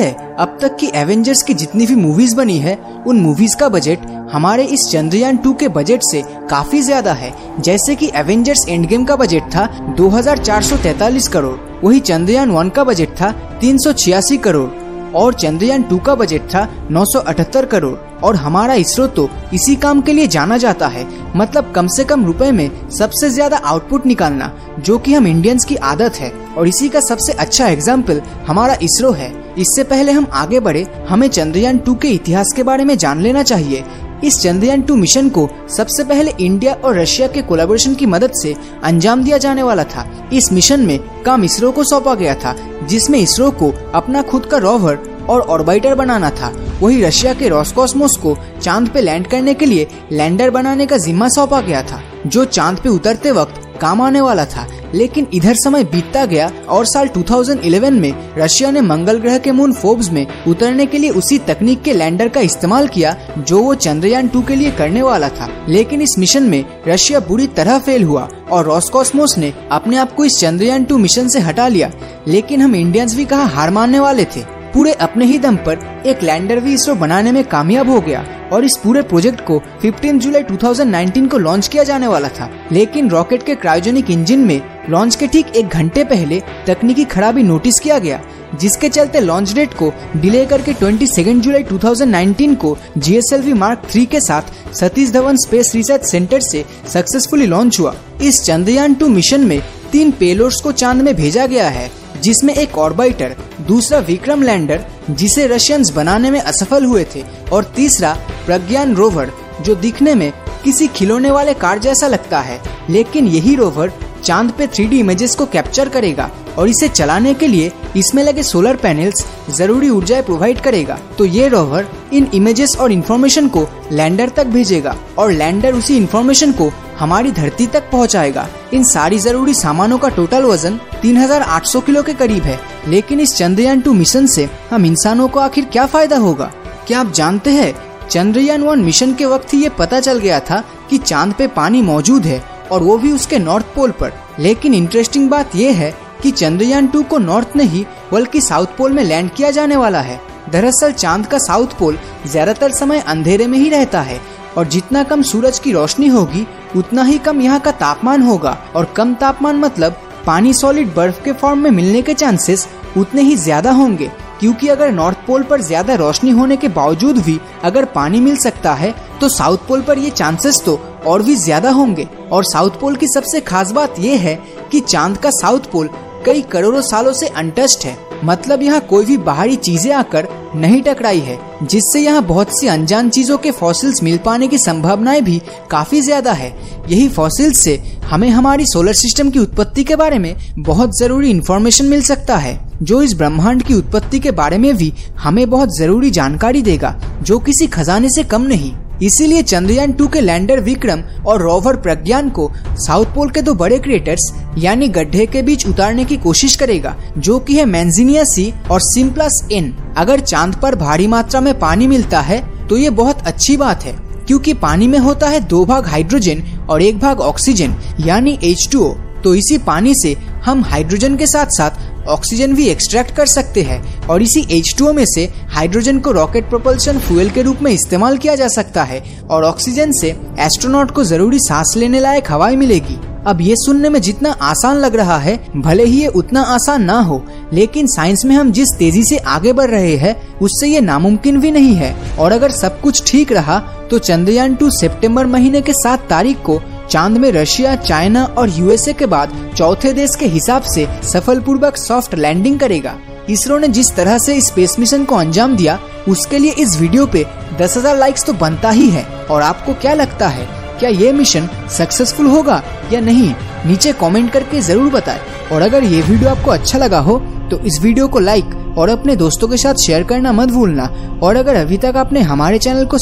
हैं। अब तक की एवेंजर्स की जितनी भी मूवीज़ बनी है, उन मूवीज़ का बजट हमारे इस चंद्रयान टू के बजट से काफ़ी ज़्यादा है। जैसे कि एवेंजर्स एंड गेम का बजट था 2443 करोड़, वही चंद्रयान वन का बजट था तीन सौ छियासी करोड़, और चंद्रयान टू का बजट था 978 करोड़। और हमारा इसरो तो इसी काम के लिए जाना जाता है। मतलब कम से कम रुपए में सबसे ज़्यादा आउटपुट निकालना, जो कि हम इंडियंस की आदत है। और इसी का सबसे अच्छा एग्ज़ाम्पल हमारा इसरो है। इससे पहले हम आगे बढ़े, हमें चंद्रयान टू के इतिहास के बारे में जान लेना चाहिए। इस चंद्रयान टू मिशन को सबसे पहले इंडिया और रशिया के कोलाबोरेशन की मदद से अंजाम दिया जाने वाला था। इस मिशन में काम इसरो को सौंपा गया था, जिसमें इसरो को अपना खुद का रोवर और ऑर्बिटर बनाना था। वही रशिया के रॉसकॉस्मोस को चाँद पे लैंड करने के लिए लैंडर बनाने का जिम्मा सौंपा गया था, जो चाँद पे उतरते वक्त काम आने वाला था। लेकिन इधर समय बीतता गया और साल 2011 में रशिया ने मंगल ग्रह के मून फोर्ब्स में उतरने के लिए उसी तकनीक के लैंडर का इस्तेमाल किया, जो वो चंद्रयान टू के लिए करने वाला था। लेकिन इस मिशन में रशिया बुरी तरह फेल हुआ और रॉसकॉस्मोस ने अपने आप को इस चंद्रयान टू मिशन से हटा लिया। लेकिन हम इंडियंस भी कहा हार मानने वाले थे? पूरे अपने ही दम पर एक लैंडर भी इसरो बनाने में कामयाब हो गया और इस पूरे प्रोजेक्ट को 15 जुलाई 2019 को लॉन्च किया जाने वाला था। लेकिन रॉकेट के क्रायोजेनिक इंजन में लॉन्च के ठीक एक घंटे पहले तकनीकी खराबी नोटिस किया गया, जिसके चलते लॉन्च डेट को डिले करके 22 जुलाई 2019 को जीएसएलवी मार्क थ्री के साथ Satish Dhawan space research centre से सक्सेसफुली लॉन्च हुआ। इस चंद्रयान टू मिशन में तीन पेलोर्स को चाँद में भेजा गया है, जिसमें एक ऑर्बिटर दूसरा विक्रम लैंडर, जिसे रशियंस बनाने में असफल हुए थे, और तीसरा प्रज्ञान रोवर, जो दिखने में किसी खिलौने वाले कार जैसा लगता है, लेकिन यही रोवर चाँद पे थ्री इमेजेस को कैप्चर करेगा। और इसे चलाने के लिए इसमें लगे सोलर पैनल्स ज़रूरी ऊर्जा प्रोवाइड करेगा। तो ये रोवर इन इमेजेस और इन्फॉर्मेशन को लैंडर तक भेजेगा और लैंडर उसी इन्फॉर्मेशन को हमारी धरती तक पहुंचाएगा। इन सारी ज़रूरी सामानों का टोटल वज़न 3800 किलो के करीब है। लेकिन इस चंद्रयान टू मिशन से हम इंसानों को आखिर क्या फ़ायदा होगा? क्या आप जानते हैं, चंद्रयान वन मिशन के वक्त ही ये पता चल गया था कि चाँद पे पानी मौजूद है और वो भी उसके नॉर्थ पोल पर। लेकिन इंटरेस्टिंग बात यह है कि चंद्रयान टू को नॉर्थ नहीं, बल्कि साउथ पोल में लैंड किया जाने वाला है। दरअसल चाँद का साउथ पोल ज़्यादातर समय अंधेरे में ही रहता है, और जितना कम सूरज की रोशनी होगी, उतना ही कम यहाँ का तापमान होगा। और कम तापमान मतलब पानी सॉलिड बर्फ़ के फॉर्म में मिलने के चांसेस उतने ही ज़्यादा होंगे, क्योंकि अगर नॉर्थ पोल पर ज़्यादा रोशनी होने के बावजूद भी अगर पानी मिल सकता है तो साउथ पोल पर ये चांसेस तो और भी ज़्यादा होंगे। और साउथ पोल की सबसे खास बात यह है कि चाँद का साउथ पोल कई करोड़ों सालों से अनटस्ट है। मतलब यहाँ कोई भी बाहरी चीज़ें आकर नहीं टकराई है, जिससे यहाँ बहुत सी अनजान चीज़ों के फॉसिल्स मिल पाने की संभावनाएँ भी काफ़ी ज़्यादा है। यही फॉसिल्स से हमें हमारी सोलर सिस्टम की उत्पत्ति के बारे में बहुत ज़रूरी इन्फॉर्मेशन मिल सकता है, जो इस ब्रह्मांड की उत्पत्ति के बारे में भी हमें बहुत ज़रूरी जानकारी देगा, जो किसी खजाने से कम नहीं। इसीलिए चंद्रयान टू के लैंडर विक्रम और रोवर प्रज्ञान को साउथ पोल के दो बड़े क्रिएटर्स, यानी गड्ढे के बीच उतारने की कोशिश करेगा, जो कि है मैंजीनिया सी और सिम्प्लस एन। अगर चाँद पर भारी मात्रा में पानी मिलता है तो ये बहुत अच्छी बात है, क्योंकि पानी में होता है दो भाग हाइड्रोजन और एक भाग ऑक्सीजन, यानी H2O तो इसी पानी से हम हाइड्रोजन के साथ साथ ऑक्सीजन भी एक्सट्रैक्ट कर सकते हैं और इसी H2O में से हाइड्रोजन को रॉकेट प्रोपल्शन फ्यूल के रूप में इस्तेमाल किया जा सकता है और ऑक्सीजन से एस्ट्रोनॉट को ज़रूरी सांस लेने लायक हवाई मिलेगी। अब ये सुनने में जितना आसान लग रहा है, भले ही ये उतना आसान ना हो, लेकिन साइंस में हम जिस तेज़ी से आगे बढ़ रहे हैं, उससे ये नामुमकिन भी नहीं है। और अगर सब कुछ ठीक रहा तो चंद्रयान टू सितंबर महीने के सात तारीख को चाँद में रशिया, चाइना और यूएसए के बाद चौथे देश के हिसाब से सफलपूर्वक सॉफ्ट लैंडिंग करेगा। इसरो ने जिस तरह से स्पेस मिशन को अंजाम दिया उसके लिए इस वीडियो पे 10,000 लाइक्स तो बनता ही है। और आपको क्या लगता है क्या ये मिशन सक्सेसफुल होगा या नहीं? नीचे कमेंट करके ज़रूर बताएँ। और अगर ये वीडियो आपको अच्छा लगा हो तो इस वीडियो को लाइक और अपने दोस्तों के साथ शेयर करना मत भूलना। और अगर अभी तक आपने हमारे चैनल को